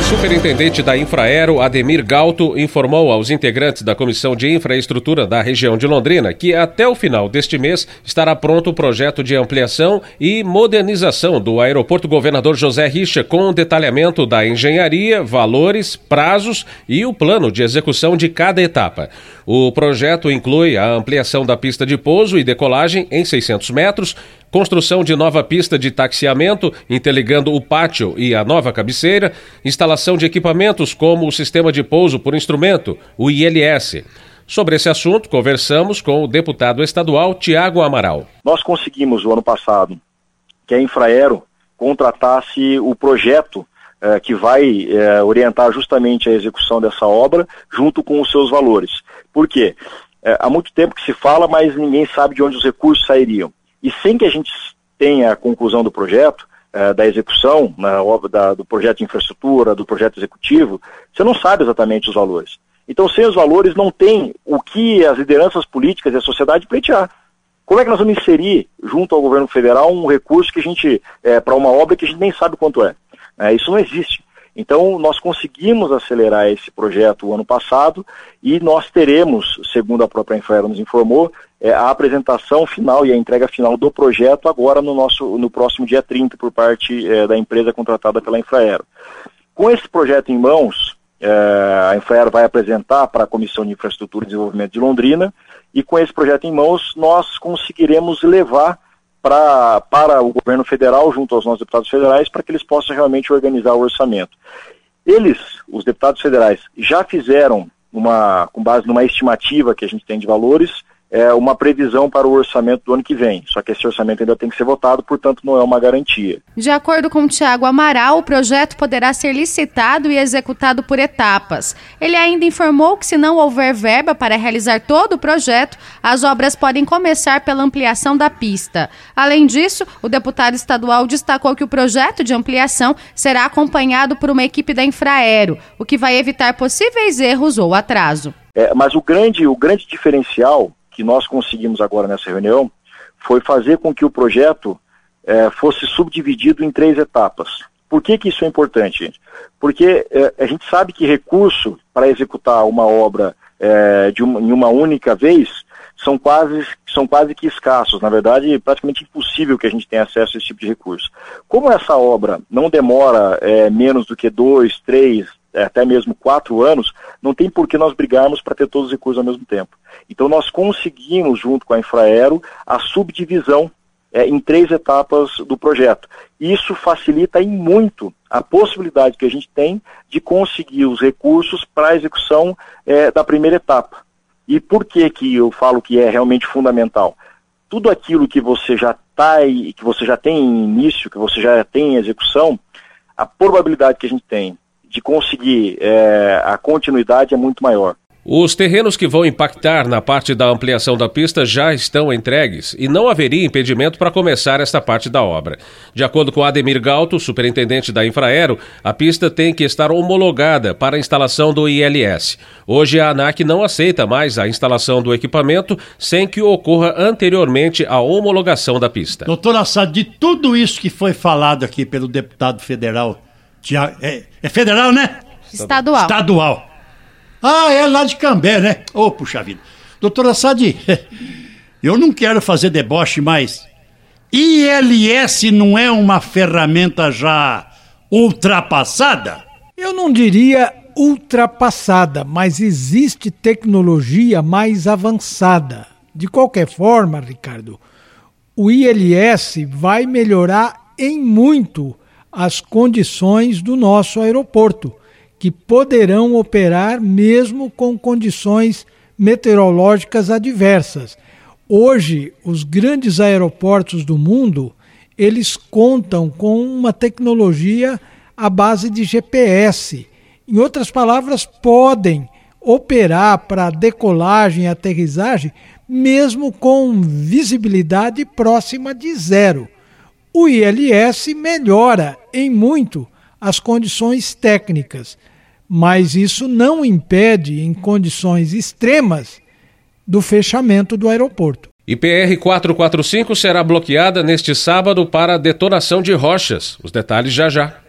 O superintendente da Infraero, Ademir Galto, informou aos integrantes da Comissão de Infraestrutura da região de Londrina que até o final deste mês estará pronto o projeto de ampliação e modernização do aeroporto Governador José Richa, com detalhamento da engenharia, valores, prazos e o plano de execução de cada etapa. O projeto inclui a ampliação da pista de pouso e decolagem em 600 metros, construção de nova pista de taxiamento interligando o pátio e a nova cabeceira, instalação de equipamentos como o sistema de pouso por instrumento, o ILS. Sobre esse assunto, conversamos com o deputado estadual Tiago Amaral. Nós conseguimos, o ano passado, que a Infraero contratasse o projeto eh, que vai eh, orientar justamente a execução dessa obra, junto com os seus valores. Por quê? Eh, há muito tempo que se fala, mas ninguém sabe de onde os recursos sairiam. E sem que a gente tenha a conclusão do projeto, eh, da execução, na obra da, do projeto de infraestrutura, do projeto executivo, você não sabe exatamente os valores. Então, sem os valores, não tem o que as lideranças políticas e a sociedade pleitear. Como é que nós vamos inserir, junto ao governo federal, um recurso que a gente, é, para uma obra que a gente nem sabe quanto é? é? Isso não existe. Então, nós conseguimos acelerar esse projeto o ano passado e nós teremos, segundo a própria Infraero nos informou, é, a apresentação final e a entrega final do projeto agora no, nosso, no próximo dia 30 por parte é, da empresa contratada pela Infraero. Com esse projeto em mãos, é, a Infraero vai apresentar para a Comissão de Infraestrutura e Desenvolvimento de Londrina e com esse projeto em mãos nós conseguiremos levar pra, para o governo federal, junto aos nossos deputados federais, para que eles possam realmente organizar o orçamento. Eles, os deputados federais, já fizeram, uma, com base numa estimativa que a gente tem de valores, é, uma previsão para o orçamento do ano que vem. Só que esse orçamento ainda tem que ser votado, portanto, não é uma garantia. De acordo com Tiago Amaral, o projeto poderá ser licitado e executado por etapas. Ele ainda informou que, se não houver verba para realizar todo o projeto, as obras podem começar pela ampliação da pista. Além disso, o deputado estadual destacou que o projeto de ampliação será acompanhado por uma equipe da Infraero, o que vai evitar possíveis erros ou atraso. É, mas o grande, o grande diferencial que nós conseguimos agora nessa reunião foi fazer com que o projeto é, fosse subdividido em três etapas. Por que, que isso é importante, gente? Porque é, a gente sabe que recurso para executar uma obra é, de uma, em uma única vez são quase, são quase que escassos. Na verdade, praticamente impossível que a gente tenha acesso a esse tipo de recurso. Como essa obra não demora menos do que dois, três, até mesmo quatro anos, não tem por que nós brigarmos para ter todos os recursos ao mesmo tempo. Então nós conseguimos, junto com a Infraero, a subdivisão é, em três etapas do projeto. Isso facilita em muito a possibilidade que a gente tem de conseguir os recursos para a execução é, da primeira etapa. E por que, que eu falo que é realmente fundamental? Tudo aquilo que você já tá, que você já tem em início, que você já tem em execução, a probabilidade que a gente tem de conseguir é, a continuidade é muito maior. Os terrenos que vão impactar na parte da ampliação da pista já estão entregues e não haveria impedimento para começar esta parte da obra. De acordo com Ademir Galto, superintendente da Infraero, a pista tem que estar homologada para a instalação do ILS. Hoje a ANAC não aceita mais a instalação do equipamento sem que ocorra anteriormente a homologação da pista. Doutor Assad, de tudo isso que foi falado aqui pelo deputado federal, é, é federal, né? Estadual. Estadual. Ah, é lá de Cambé, né? Ô, oh, puxa vida. Doutora Sadi, eu não quero fazer deboche, mas ILS não é uma ferramenta já ultrapassada? Eu não diria ultrapassada, mas existe tecnologia mais avançada. De qualquer forma, Ricardo, o ILS vai melhorar em muito as condições do nosso aeroporto que poderão operar mesmo com condições meteorológicas adversas. Hoje, os grandes aeroportos do mundo, eles contam com uma tecnologia à base de GPS. Em outras palavras, podem operar para decolagem e aterrissagem mesmo com visibilidade próxima de zero. O ILS melhora em muito as condições técnicas, mas isso não impede, em condições extremas, do fechamento do aeroporto. IPR 445 será bloqueada neste sábado para detonação de rochas. Os detalhes já já.